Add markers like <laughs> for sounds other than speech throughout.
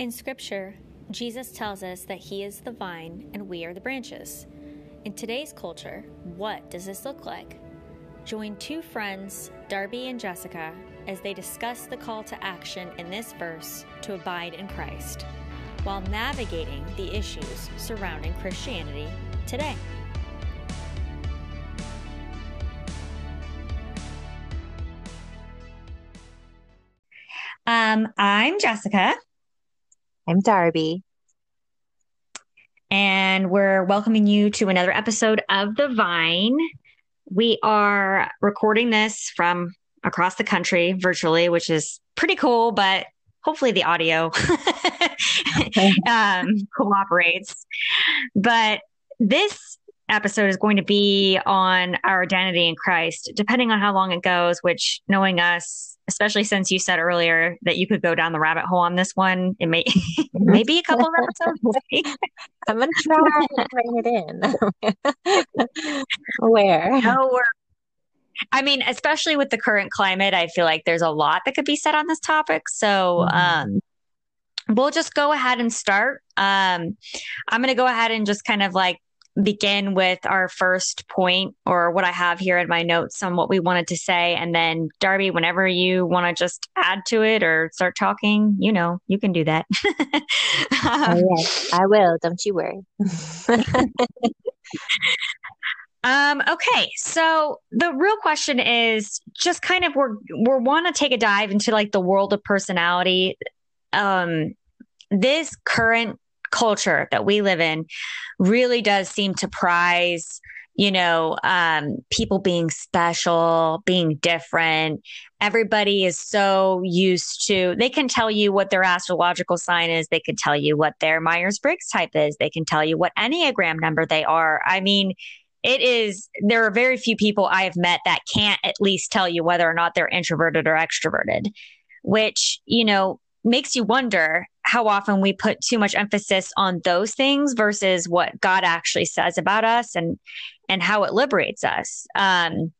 In Scripture, Jesus tells us that He is the vine and we are the branches. In today's culture, what does this look like? Join two friends, Darby and Jessica, as they discuss the call to action in this verse to abide in Christ while navigating the issues surrounding Christianity today. Um, I'm Jessica. I'm Darby. And we're welcoming you to another episode of The Vine. We are recording this from across the country virtually, which is pretty cool, but hopefully the audio <laughs> <laughs> um, cooperates. But this episode is going to be on our identity in Christ, depending on how long it goes, which knowing us, especially since you said earlier that you could go down the rabbit hole on this one, it may <laughs> maybe a couple of episodes. <laughs> I'm gonna try to bring it in. <laughs> Where? No, we're I mean, especially with the current climate, I feel like there's a lot that could be said on this topic. So, mm-hmm. um, we'll just go ahead and start. Um, I'm going to go ahead and just kind of like begin with our first point or what I have here in my notes on what we wanted to say. And then, Darby, whenever you want to just add to it or start talking, you know, you can do that. <laughs> oh, yes, I will. Don't you worry. <laughs> Um, okay, so the real question is just kind of we're we're want to take a dive into like the world of personality. Um, this current culture that we live in really does seem to prize you know um, people being special being different. Everybody is so used to they can tell you what their astrological sign is. They can tell you what their myers-briggs type is. They can tell you what enneagram number they are. I mean it is there are very few people I have met that can't at least tell you whether or not they're introverted or extroverted, which, you know, makes you wonder how often we put too much emphasis on those things versus what God actually says about us and and how it liberates us. Um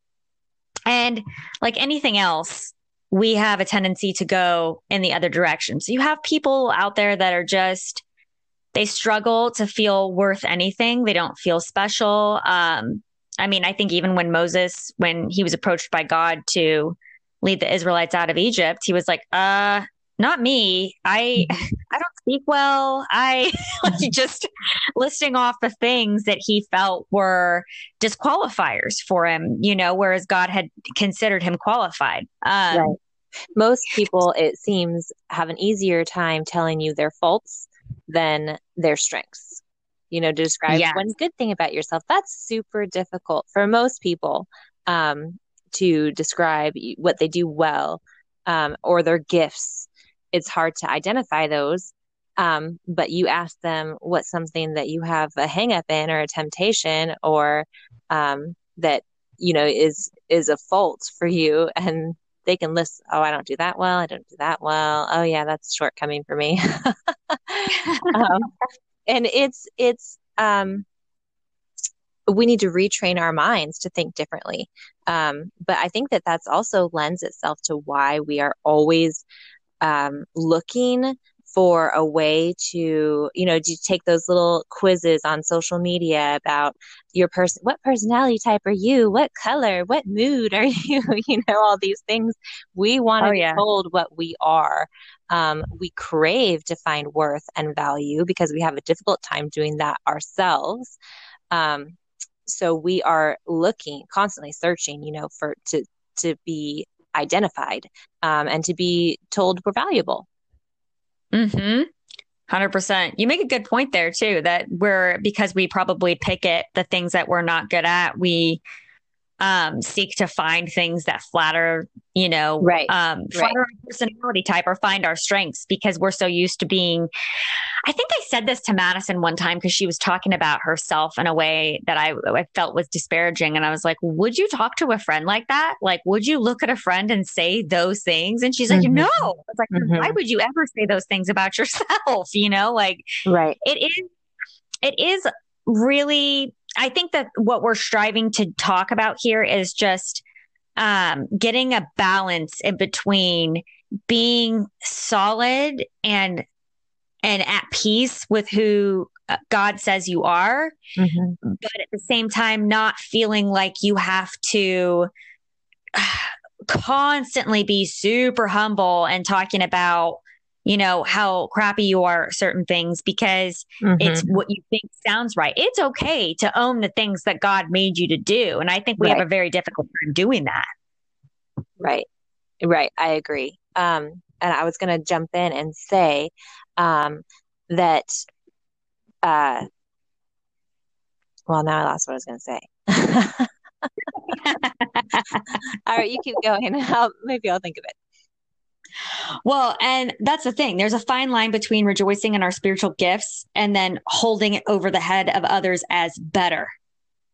and like anything else, we have a tendency to go in the other direction. So you have people out there that are just they struggle to feel worth anything. They don't feel special. Um, I mean, I think even when Moses, when he was approached by God to lead the Israelites out of Egypt, he was like, uh, not me. I <laughs> I don't speak well. I <laughs> like just listing off the things that he felt were disqualifiers for him, you know, whereas God had considered him qualified. Um, right. Most people, it seems, have an easier time telling you their faults than their strengths. You know, to describe yes. one good thing about yourself, that's super difficult for most people um, to describe what they do well um, or their gifts. It's hard to identify those. Um, but you ask them what's something that you have a hang up in or a temptation or um, that you know is is a fault for you and they can list, oh, I don't do that well. I don't do that well. Oh, yeah, that's a shortcoming for me. <laughs> um, and it's, it's, um, we need to retrain our minds to think differently. Um, but I think that that's also lends itself to why we are always um, looking for a way to, you know, to take those little quizzes on social media about your person, what personality type are you? What color? What mood are <laughs> you? you know, all these things. We want to oh, yeah. be told what we are. Um, we crave to find worth and value because we have a difficult time doing that ourselves. Um, so we are looking, constantly searching, you know, for to to be identified um, and to be told we're valuable. Hmm. Hundred percent. You make a good point there too. That we're because we probably pick it the things that we're not good at. We um, seek to find things that flatter, you know, right, um, flatter right. our personality type or find our strengths because we're so used to being. I think I said this to Madison one time because she was talking about herself in a way that I, I felt was disparaging. And I was like, would you talk to a friend like that? Like, would you look at a friend and say those things? And she's like, mm-hmm. no. I was like, mm-hmm. why would you ever say those things about <laughs> yourself? You know, like, right. It is, it is really I think that what we're striving to talk about here is just um, getting a balance in between being solid and and at peace with who uh, God says you are, mm-hmm. but at the same time, not feeling like you have to <sighs> constantly be super humble and talking about, you know, how crappy you are at certain things because mm-hmm. it's what you think sounds right. It's okay to own the things that God made you to do. And I think we right. have a very difficult time doing that. Right. Right. I agree. Um, and I was going to jump in and say um, that, uh, well, now I lost what I was going to say. <laughs> <laughs> All right, you keep going. <laughs> I'll, maybe I'll think of it. Well, and that's the thing. There's a fine line between rejoicing in our spiritual gifts and then holding it over the head of others as better.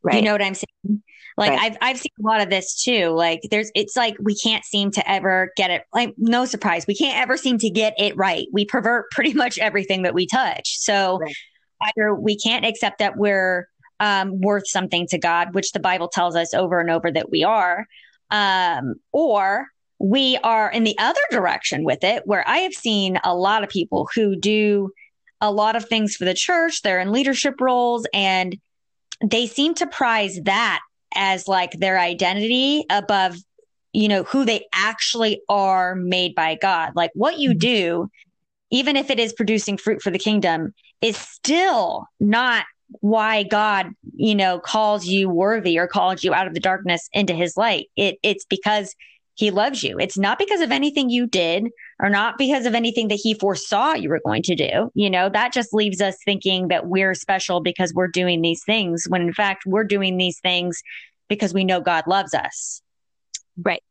Right. You know what I'm saying? Like right. I've I've seen a lot of this too. Like there's it's like we can't seem to ever get it like no surprise. We can't ever seem to get it right. We pervert <laughs> pretty much everything that we touch. So right. either we can't accept that we're um, worth something to God, which the Bible tells us over and over that we are, um, or we are in the other direction with it, where I have seen a lot of people who do a lot of things for the church. They're in leadership roles and they seem to prize that as like their identity above you know who they actually are made by God like what you mm-hmm. do even if it is producing fruit for the kingdom is still not why God, you know, calls you worthy or calls you out of the darkness into his light. It it's because he loves you. It's not because of anything you did or not because of anything that he foresaw you were going to do. You know, that just leaves us thinking that we're special because we're doing these things when in fact we're doing these things because we know God loves us. Right.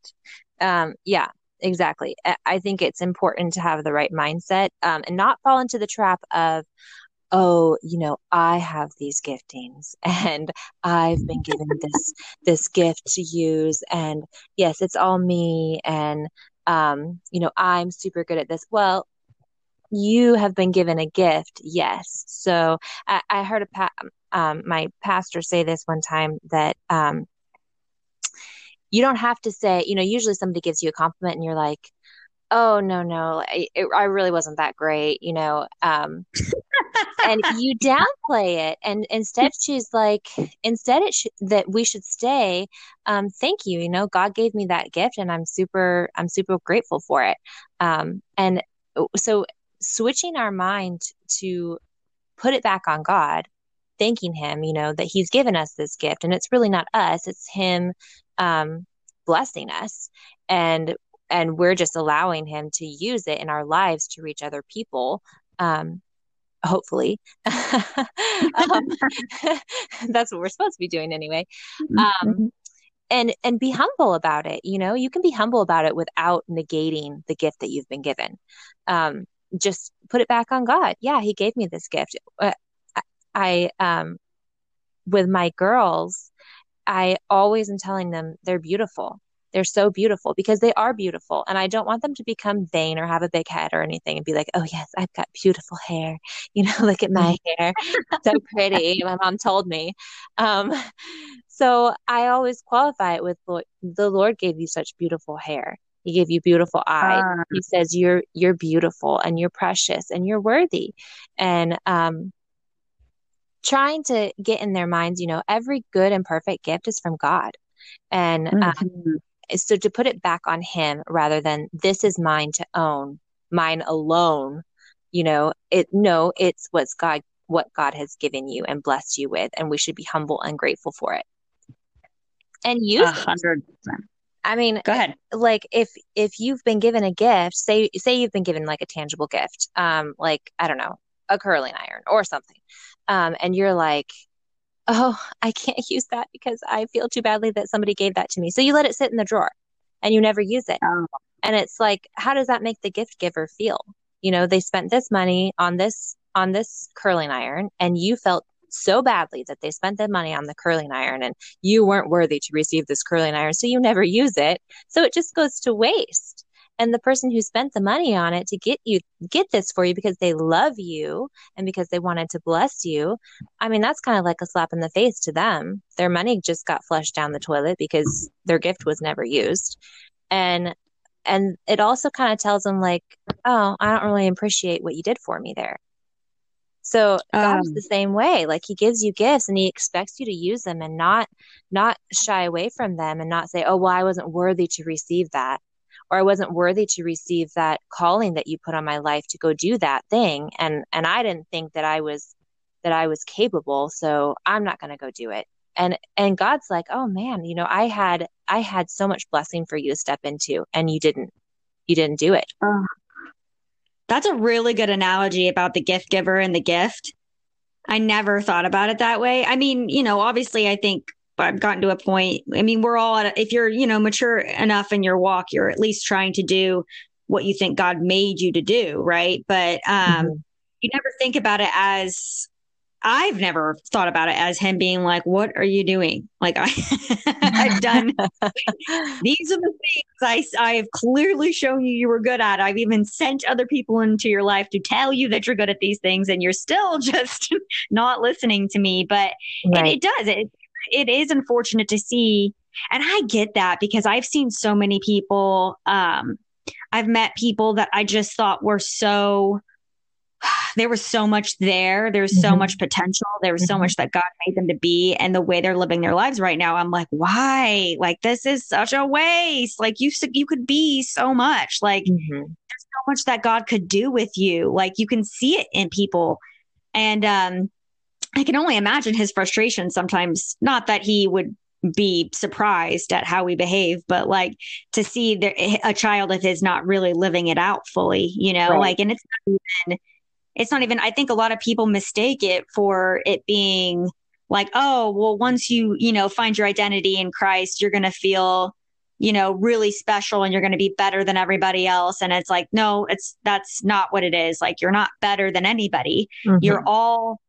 Um, yeah, exactly. I think it's important to have the right mindset um, and not fall into the trap of, oh you know i have these giftings <laughs> and i've been given this this gift to use and yes it's all me and um you know i'm super good at this. Well you have been given a gift yes. So i, I heard a pa- um, my pastor say this one time that um you don't have to say you know usually somebody gives you a compliment and you're like oh no no I, it, I really wasn't that great you know um and you downplay it. And instead she's like instead it sh- that we should stay um thank you you know god gave me that gift and i'm super i'm super grateful for it. Um and so switching our mind to put it back on god thanking him you know that he's given us this gift. And it's really not us it's him um blessing us. And and we're just allowing him to use it in our lives to reach other people. Um, hopefully. <laughs> <laughs> Um, <laughs> that's what we're supposed to be doing anyway. Um, mm-hmm. and and be humble about it you know? You can be humble about it without negating the gift that you've been given. Um, just put it back on god. Yeah he gave me this gift. Uh, i um with my girls i always am telling them they're beautiful they're so beautiful because they are beautiful. And I don't want them to become vain or have a big head or anything and be like, oh, yes, I've got beautiful hair. <laughs> You know, look at my hair. so pretty. My mom told me. Um, <laughs> so I always qualify it with the Lord gave you such beautiful hair. He gave you beautiful eyes. Uh, he says you're you're beautiful and you're precious and you're worthy. And um, trying to get in their minds, you know, every good and perfect gift is from God. And um, mm-hmm. um, so to put it back on him rather than this is mine to own mine alone you know it no it's what's god what god has given you and blessed you with and we should be humble and grateful for it and use hundred percent I mean, go ahead. Like if if you've been given a gift, say say you've been given like a tangible gift, um, like I don't know, a curling iron or something, um, and you're like, oh, I can't <laughs> use that because I feel too badly that somebody gave that to me. So you let it sit in the drawer and you never use it. Oh. And it's like, how does that make the gift giver feel? You know, they spent this money on this on this curling iron and you felt so badly that they spent the money on the curling iron and you weren't worthy to receive this curling iron so you never use it so it just goes to waste and the person who spent the money on it to get you get this for you because they love you and because they wanted to bless you i mean that's kind of like a slap in the face to them their money just got flushed down the toilet because their gift was never used and and it also kind of tells them like oh i don't really appreciate what you did for me there so God's um, the same way. Like he gives you gifts and he expects you to use them and not not shy away from them and not say, "Oh, well, I wasn't worthy to receive that." Or I wasn't worthy to receive that calling that you put on my life to go do that thing and and I didn't think that I was that I was capable, so I'm not going to go do it. And and God's like, "Oh man, you know, I had I had so much blessing for you to step into and you didn't you didn't do it." Uh, that's a really good analogy about the gift giver and the gift. I never thought about it that way. I mean, you know, obviously, I think I've gotten to a point. I mean, we're all, at a, if you're, you know, mature enough in your walk, you're at least trying to do what you think God made you to do, right? But um, mm-hmm. you never think about it as I've never thought about it as him being like, "What are you doing?" Like <laughs> I, I've done. <laughs> these are the things I I have clearly shown you you were good at. I've even sent other people into your life to tell you that you're good at these things, and you're still <laughs> just not listening to me. But right. it does. It it is unfortunate to see, and I get that because I've seen so many people. Um, I've met people that I just thought were so <sighs> there was so much there. There's mm-hmm. so much potential. There was mm-hmm. so much that God made them to be. And the way they're living their lives right now, I'm like, why? Like, this is such a waste. Like, you, you could be so much. Like, mm-hmm. there's so much that God could do with you. Like, you can see it in people. And, um, I can only imagine his frustration sometimes. Not that he would be surprised at how we behave, but like to see there, a child of his not really living it out fully, you know, right. like, and it's not even it's not even, I think a lot of people mistake it for it being like, oh, well, once you, you know, find your identity in Christ, you're going to feel, you know, really special and you're going to be better than everybody else. And it's like, no, it's, that's not what it is. Like, you're not better than anybody. Mm-hmm. You're all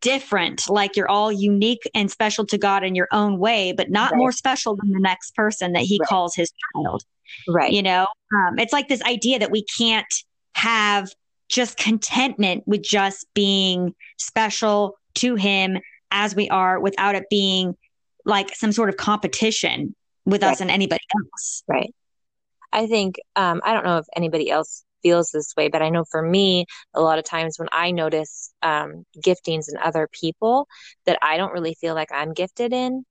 different. Like, you're all unique and special to God in your own way, but not right. more special than the next person that he right. calls his child. Right. You know, um, it's like this idea that we can't have just contentment with just being special to him as we are without it being like some sort of competition with right. us and anybody else. Right. I think, um, I don't know if anybody else feels this way, but I know for me, a lot of times when I notice um, giftings in other people that I don't really feel like I'm gifted in,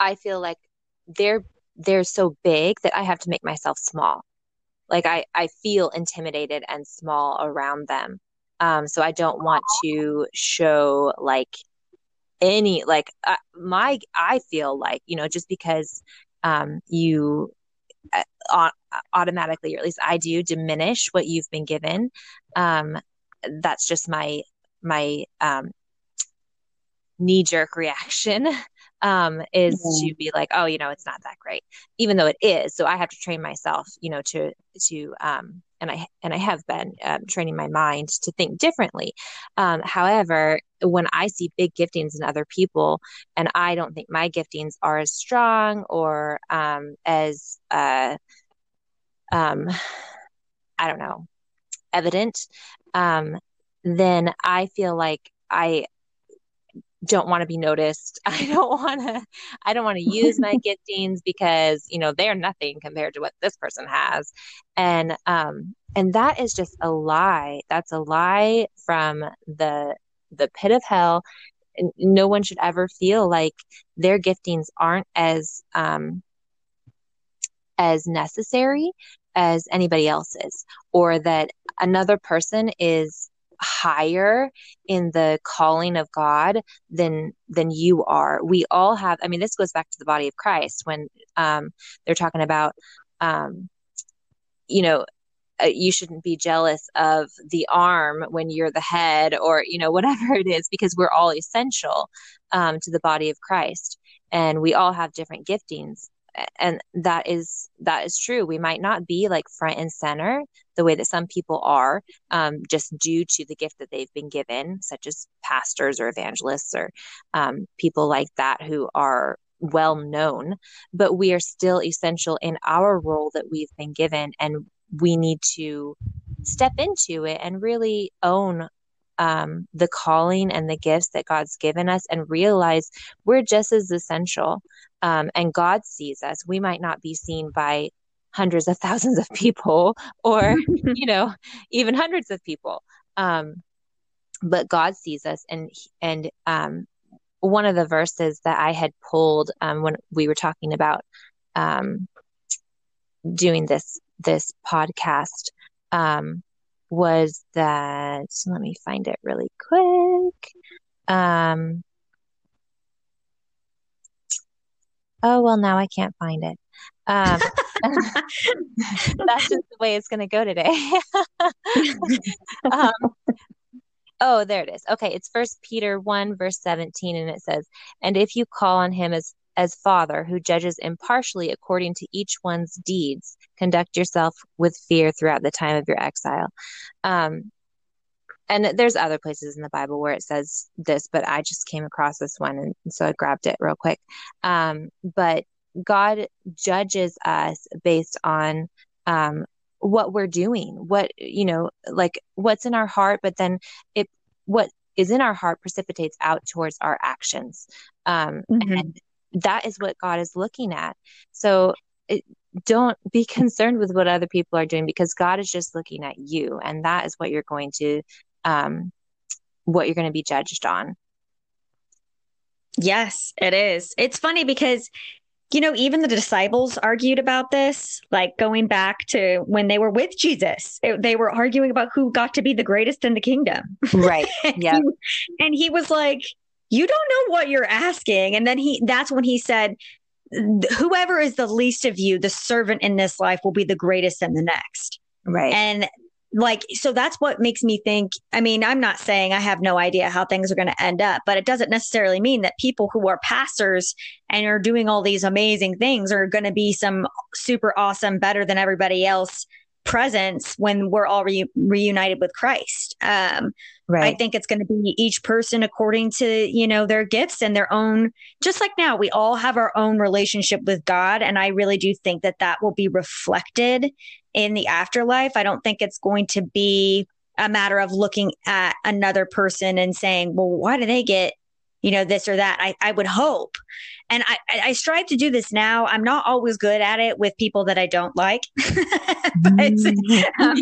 I feel like they're they're so big that I have to make myself small like I, I feel intimidated and small around them. Um, so I don't want to show like any, like uh, my, I feel like, you know, just because um, you automatically, or at least I do diminish what you've been given. Um, that's just my, my, um, knee jerk reaction <laughs> um, is mm-hmm. to be like, oh, you know, it's not that great, even though it is. So I have to train myself, you know, to to um, and I and I have been um, training my mind to think differently. Um, however, when I see big giftings in other people, and I don't think my giftings are as strong or um, as uh, um, I don't know, evident, um, then I feel like I don't want to be noticed. <laughs> I don't want to I don't want to use my <laughs> giftings because, you know, they're nothing compared to what this person has. And um and that is just a lie. That's a lie from the the pit of hell. No one should ever feel like their giftings aren't as um as necessary as anybody else's or that another person is higher in the calling of God than than you are. We all have. I mean, this goes back to the body of Christ when um, they're talking about, um, you know, uh, you shouldn't be jealous of the arm when you're the head, or you know, <laughs> whatever it is, because we're all essential um, to the body of Christ, and we all have different giftings and that is that is true. We might not be like front and center the way that some people are um, just due to the gift that they've been given such as pastors or evangelists or um, people like that who are well known. But we are still essential in our role that we've been given and we need to step into it and really own um, the calling and the gifts that God's given us and realize we're just as essential um, and God sees us. We might not be seen by hundreds of <laughs> thousands of people or <laughs> you know even hundreds of people um, but god sees us and and um, one of the verses that i had pulled um, when we were talking about um, doing this this podcast um, was that let me find it really quick. Um, oh well now i can't find it. Um, <laughs> <laughs> that's just the way it's going to go today. <laughs> Um, oh there it is. Okay it's first peter 1 verse 17 and it says and if you call on him as as father who judges impartially according to each one's deeds conduct yourself with fear throughout the time of your exile. Um, and there's other places in the bible where it says this but i just came across this one and so i grabbed it real quick. Um, but god judges us based on um, what we're doing what you know like what's in our heart but then it what is in our heart precipitates out towards our actions. Um, mm-hmm. and that is what god is looking at so it, don't be <laughs> concerned with what other people are doing because god is just looking at you and that is what you're going to um, what you're going to be judged on. Yes, it is. It's funny because, you know, even the disciples argued about this, like going back to when they were with Jesus. It, they were arguing about who got to be the greatest in the kingdom. Right. <laughs> yeah. and he was like, You don't know what you're asking. And then he, that's when he said, Whoever is the least of you, the servant in this life, will be the greatest in the next. Right. And like so that's what makes me think i mean i'm not saying i have no idea how things are going to end up but it doesn't necessarily mean that people who are pastors and are doing all these amazing things are going to be some super awesome better than everybody else presence when we're all re- reunited with christ um, right i think it's going to be each person according to you know their gifts and their own just like now we all have our own relationship with god and i really do think that that will be reflected in the afterlife. I don't think it's going to be a matter of looking at another person and saying, well, why do they get, you know, this or that? I, I would hope. And I, I strive to do this now. I'm not always good at it with people that I don't like, <laughs> but, um,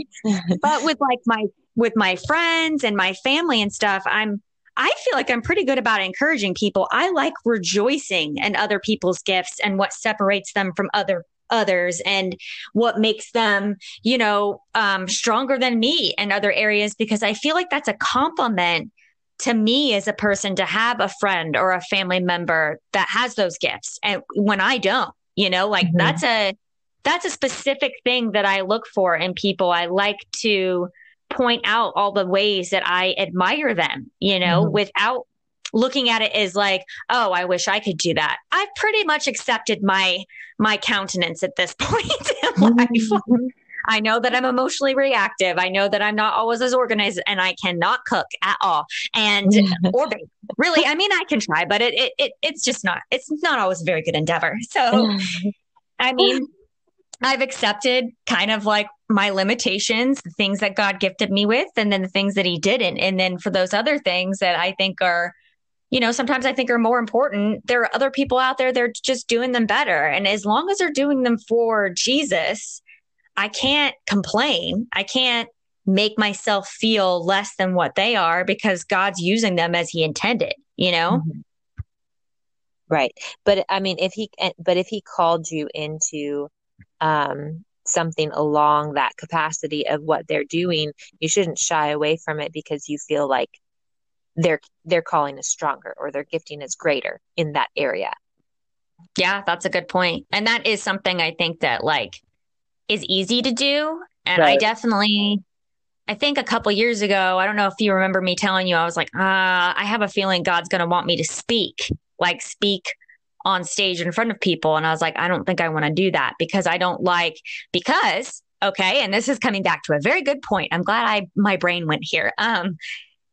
but with like my, with my friends and my family and stuff, I'm, I feel like I'm pretty good about encouraging people. I like rejoicing in other people's gifts and what separates them from other others and what makes them, you know, um, stronger than me in other areas because I feel like that's a compliment to me as a person to have a friend or a family member that has those gifts and when I don't, you know, like mm-hmm. that's a that's a specific thing that I look for in people. I like to point out all the ways that I admire them, you know, mm-hmm. without looking at it as like, oh, I wish I could do that. I've pretty much accepted my my countenance at this <laughs> point in life. Mm-hmm. I know that I'm emotionally reactive. I know that I'm not always as organized and I cannot cook at all. And <laughs> or really, I mean I can try, but it, it, it it's just not it's not always a very good endeavor. So I mean I've accepted kind of like my limitations, the things that God gifted me with, and then the things that He didn't. And then for those other things that I think are you know, sometimes I think are more important. There are other people out there, they're just doing them better. And as long as they're doing them for Jesus, I can't complain. I can't make myself feel less than what they are because God's using them as he intended, you know? Mm-hmm. Right. But I mean, if he, but if he called you into, um, something along that capacity of what they're doing, you shouldn't shy away from it because you feel like their their calling is stronger or their gifting is greater in that area. Yeah, that's a good point. And that is something I think that like is easy to do and right. I definitely I think a couple years ago, I don't know if you remember me telling you I was like, uh, I have a feeling God's going to want me to speak, like speak on stage in front of people and I was like, I don't think I want to do that because I don't like because okay, and this is coming back to a very good point. I'm glad I my brain went here. Um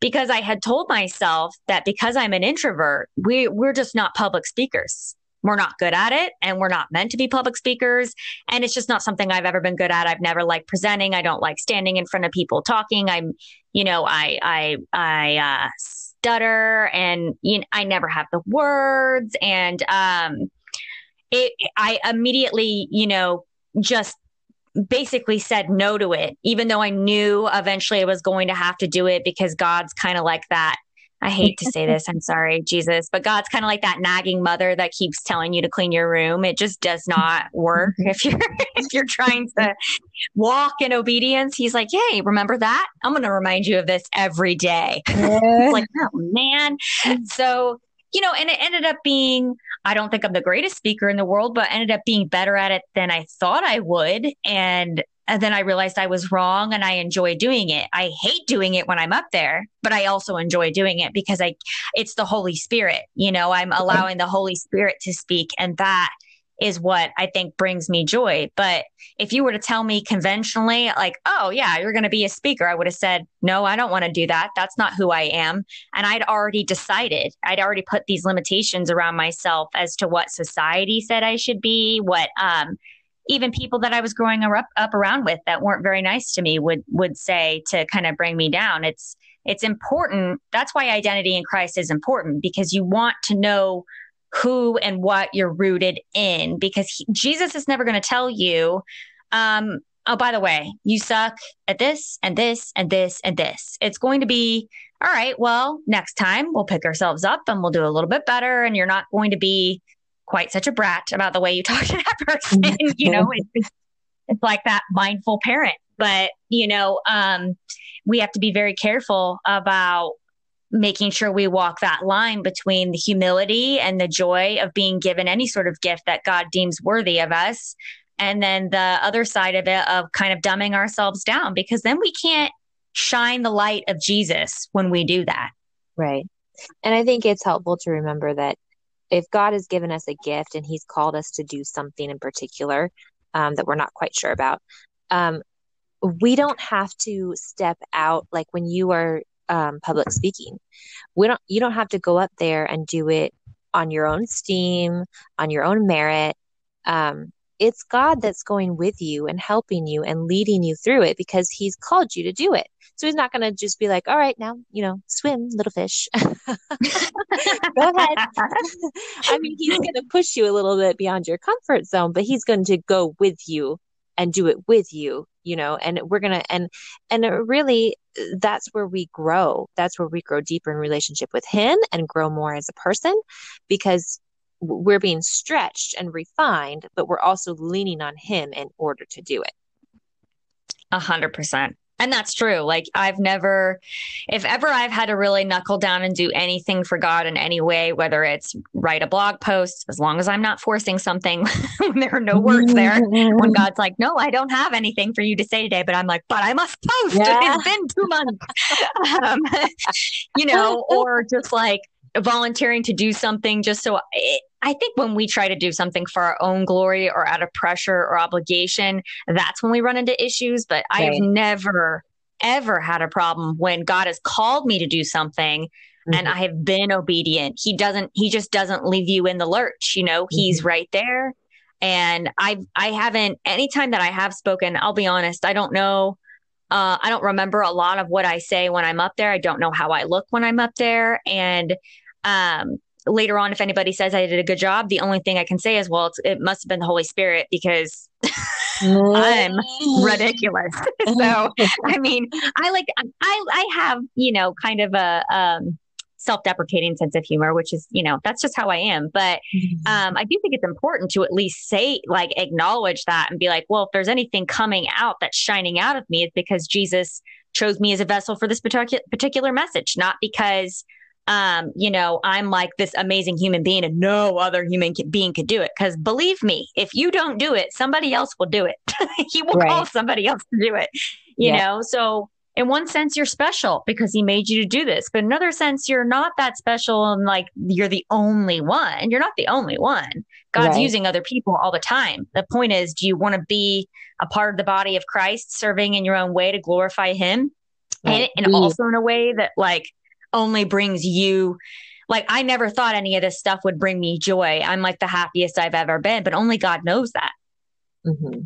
because I had told myself that because I'm an introvert, we we're just not public speakers. We're not good at it and we're not meant to be public speakers. And it's just not something I've ever been good at. I've never liked presenting. I don't like standing in front of people talking. I'm, you know, I, I, I, uh, stutter and you know, I never have the words. And, um, it, I immediately, you know, just basically said no to it, even though I knew eventually I was going to have to do it because God's kind of like that. I hate to say this. I'm sorry, Jesus, but God's kind of like that nagging mother that keeps telling you to clean your room. It just does not <laughs> work if you're <laughs> if you're trying to walk in obedience. He's like, "Hey, remember that? I'm going to remind you of this every day." <laughs> Yeah. like, "Oh, man." So, you know, and it ended up being I don't think I'm the greatest speaker in the world, but ended up being better at it than I thought I would. And, and then I realized I was wrong and I enjoy doing it. I hate doing it when I'm up there, but I also enjoy doing it because I, it's the Holy Spirit. You know, I'm allowing the Holy Spirit to speak and that is what I think brings me joy. But if you were to tell me conventionally, like, oh, yeah, you're going to be a speaker, I would have said, no, I don't want to do that. That's not who I am. And I'd already decided, I'd already put these limitations around myself as to what society said I should be, what, um, even people that I was growing up, up around with that weren't very nice to me would would say to kind of bring me down. It's it's important. That's why identity in Christ is important because you want to know who and what you're rooted in because he, Jesus is never going to tell you, um, oh, by the way, you suck at this and this and this and this. It's going to be, all right, well, next time we'll pick ourselves up and we'll do a little bit better. And you're not going to be quite such a brat about the way you talk to that <laughs> person. you know, it's, it's like that mindful parent. But, you know, um, we have to be very careful about making sure we walk that line between the humility and the joy of being given any sort of gift that God deems worthy of us. And then the other side of it of kind of dumbing ourselves down because then we can't shine the light of Jesus when we do that. Right. And I think it's helpful to remember that if God has given us a gift and he's called us to do something in particular um, that we're not quite sure about, um, we don't have to step out like when you are um, public speaking. We don't. You don't have to go up there and do it on your own steam, on your own merit. Um, it's God that's going with you and helping you and leading you through it because He's called you to do it. So He's not going to just be like, "All right, now you know, swim, little fish." <laughs> go ahead. <laughs> I mean, He's <laughs> going to push you a little bit beyond your comfort zone, but He's going to go with you and do it with you you know and we're gonna and and really that's where we grow that's where we grow deeper in relationship with him and grow more as a person because we're being stretched and refined but we're also leaning on him in order to do it a hundred percent and that's true. Like I've never, if ever I've had to really knuckle down and do anything for God in any way, whether it's write a blog post, as long as I'm not forcing something <laughs> when there are no words there, when <laughs> God's like, no, I don't have anything for you to say today, but I'm like, but I must post. Yeah. It's been two months. <laughs> um, you know, or just like, volunteering to do something just so it, I think when we try to do something for our own glory or out of pressure or obligation, that's when we run into issues. But right. I've never, ever had a problem when God has called me to do something mm-hmm. and I have been obedient. He doesn't, he just doesn't leave you in the lurch. You know, mm-hmm. he's right there. And I've, I haven't, anytime that I have spoken, I'll be honest, I don't know. Uh, I don't remember a lot of what I say when I'm up there. I don't know how I look when I'm up there. And um, later on, if anybody says I did a good job, the only thing I can say is, well, it must have been the Holy Spirit because <laughs> I'm ridiculous. <laughs> so, I mean, I like, I, I have, you know, kind of a, um, self-deprecating sense of humor, which is, you know, that's just how I am. But mm-hmm. um, I do think it's important to at least say, like, acknowledge that and be like, well, if there's anything coming out that's shining out of me, it's because Jesus chose me as a vessel for this particular particular message, not because um, you know, I'm like this amazing human being and no other human being could do it. Cause believe me, if you don't do it, somebody else will do it. <laughs> he will right. call somebody else to do it, you yeah. know? So in one sense, you're special because he made you to do this. But in another sense, you're not that special and like you're the only one. You're not the only one. God's right. using other people all the time. The point is, do you want to be a part of the body of Christ, serving in your own way to glorify him? Right. And, and also in a way that like only brings you like I never thought any of this stuff would bring me joy. I'm like the happiest I've ever been, but only God knows that. Mm-hmm.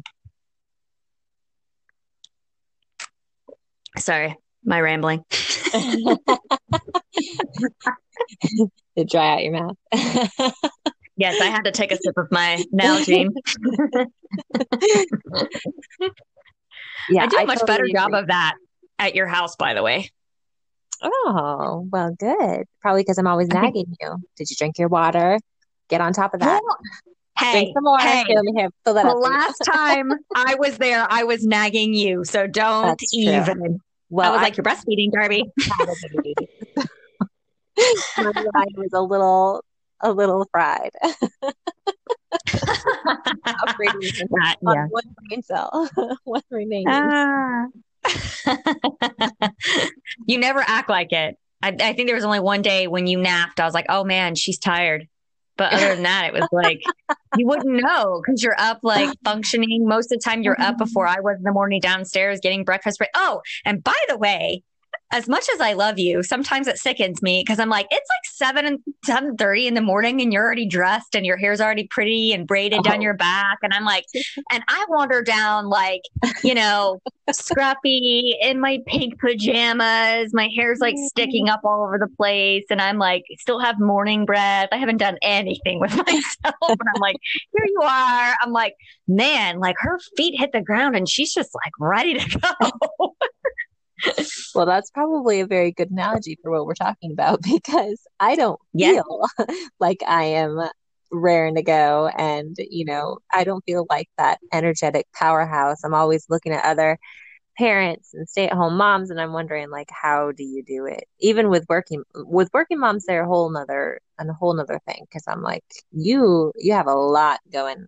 Sorry, my rambling. <laughs> <laughs> to dry out your mouth. <laughs> Yes, I had to take a sip of my Nalgene. yeah, I do a much totally better agree. job of that at your house, by the way. Oh, well, good. Probably because I'm always nagging you. Did you drink your water? Get on top of that. Hey, drink some more. Hey, here, fill that the last time I was there, I was nagging you. So don't That's even. True. Well, I was I, like, you're breastfeeding, Darby. <laughs> <laughs> I was a little, a little fried. <laughs> That, yeah. One brain cell, one remaining. Ah. <laughs> you never act like it. I, I, think there was only one day when you napped. I was like, oh man, she's tired. But other than that, it was like <laughs> you wouldn't know because you're up like functioning. Most of the time, you're up mm-hmm. before I was in the morning downstairs getting breakfast. Oh, and by the way, as much as I love you, sometimes it sickens me because I'm like, it's like seven and seven thirty in the morning, and you're already dressed, and your hair's already pretty and braided oh. down your back, and I'm like, and I wander down like, you know, scruffy in my pink pajamas, my hair's like sticking up all over the place, and I'm like, still have morning breath. I haven't done anything with <laughs> myself, and I'm like, here you are. I'm like, man, like her feet hit the ground, and she's just like ready to go <laughs> <laughs> well, that's probably a very good analogy for what we're talking about <laughs> because I don't feel <laughs> like I am raring to go. And, you know, I don't feel like that energetic powerhouse. I'm always looking at other parents and stay at home moms and I'm wondering like how do you do it? Even with working with working moms they're a whole nother a whole nother thing because I'm like you you have a lot going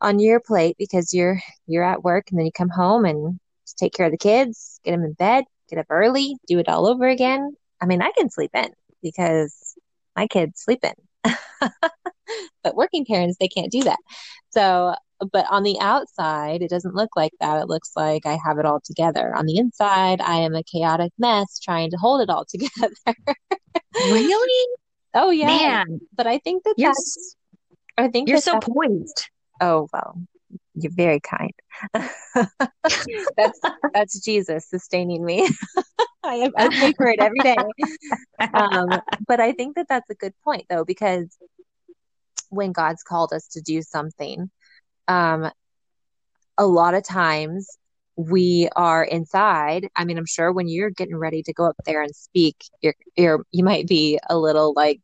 on your plate because you're you're at work and then you come home and take care of the kids, get them in bed, get up early, do it all over again. I mean, I can sleep in because my kids sleep in. <laughs> but working parents, they can't do that. So, but on the outside, it doesn't look like that. It looks like I have it all together. On the inside, I am a chaotic mess trying to hold it all <laughs> together. really? Oh yeah. Man. But I think that you're, that's I think you're so poised. Oh well, you're very kind. <laughs> that's that's Jesus sustaining me. <laughs> I, I pray for it every day. Um, but I think that that's a good point though, because when God's called us to do something, um, a lot of times we are inside. I mean, I'm sure when you're getting ready to go up there and speak, you're, you're you might be a little like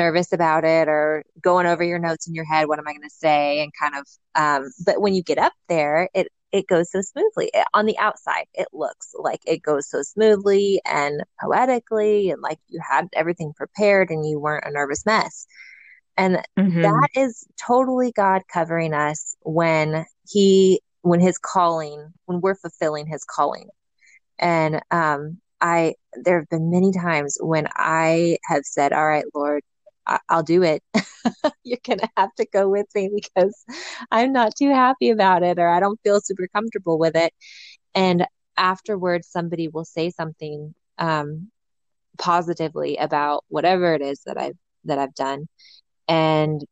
nervous about it or going over your notes in your head what am i going to say? And kind of um, but when you get up there it it goes so smoothly. On the outside it looks like it goes so smoothly and poetically and like you had everything prepared and you weren't a nervous mess. And mm-hmm. that is totally god covering us when he when his calling when we're fulfilling his calling. And um I there have been many times when I have said, "All right, Lord, I- will do it. <laughs> You're going to have to go with me because I'm not too happy about it or I don't feel super comfortable with it. And afterwards, somebody will say something um, positively about whatever it is that I've that I've done. And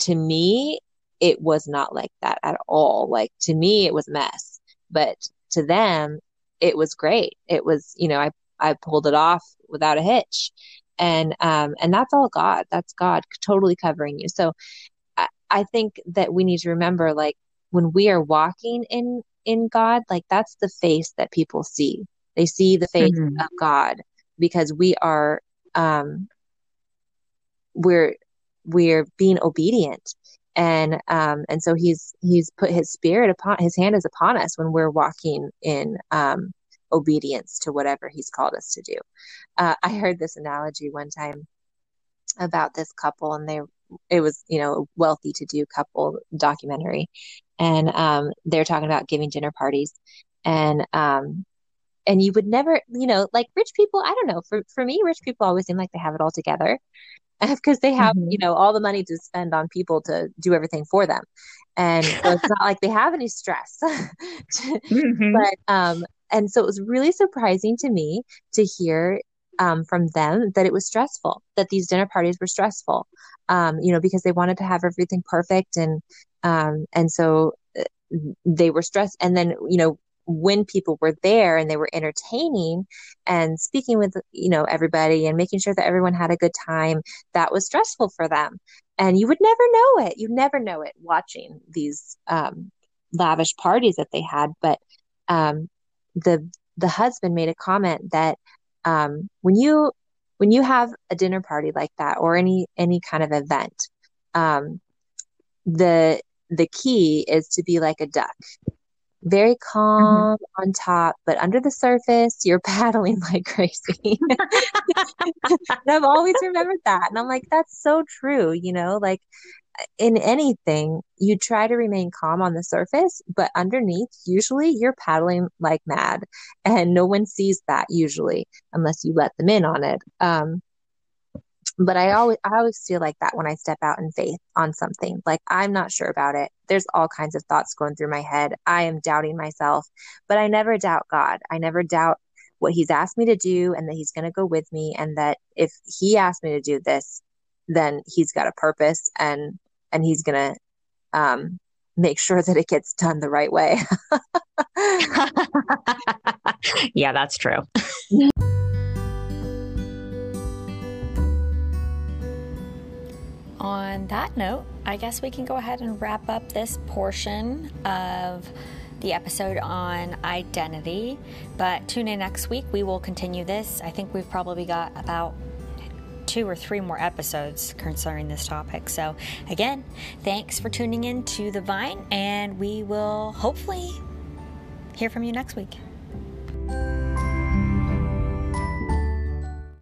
to me, it was not like that at all. Like to me, it was a mess, but to them, it was great. It was, you know, I I pulled it off without a hitch and um and that's all god. That's god totally covering you. So I, I think that we need to remember like when we are walking in in god like that's the face that people see. They see the face mm-hmm. of god because we are um we're we're being obedient. And um and so he's he's put his spirit upon his hand is upon us when we're walking in um obedience to whatever he's called us to do. Uh, I heard this analogy one time about this couple, and they it was you know a wealthy to do couple documentary, and um, they're talking about giving dinner parties, and um, and you would never you know like rich people I don't know for for me rich people always seem like they have it all together <laughs> because they have mm-hmm. you know all the money to spend on people to do everything for them and so it's not like they have any stress <laughs> mm-hmm. but um and so it was really surprising to me to hear um, from them that it was stressful, that these dinner parties were stressful, um, you know, because they wanted to have everything perfect. And, um, and so uh, they were stressed. And then, you know, when people were there and they were entertaining and speaking with you know everybody and making sure that everyone had a good time that was stressful for them and you would never know it. You never know it watching these um, lavish parties that they had. But um, the the husband made a comment that um, when you when you have a dinner party like that or any any kind of event, um, the the key is to be like a duck very calm mm-hmm. on top, but under the surface, you're <laughs> paddling like crazy. <laughs> and I've always remembered that. And I'm like, that's so true. You know, like in anything, you try to remain calm on the surface, but underneath, usually you're paddling like mad. And no one sees that usually, unless you let them in on it. Um, but I always I always feel like that when I step out in faith on something. Like I'm not sure about it. There's all kinds of thoughts going through my head. I am doubting myself, but I never doubt God. I never doubt what he's asked me to do and that he's going to go with me and that if he asked me to do this, then he's got a purpose and and he's going to um make sure that it gets done the right way. <laughs> yeah, that's true. on that note, I guess we can go ahead and wrap up this portion of the episode on identity. But tune in next week. We will continue this. I think we've probably got about two or three more episodes concerning this topic. So, again, thanks for tuning in to The Vine, and we will hopefully hear from you next week.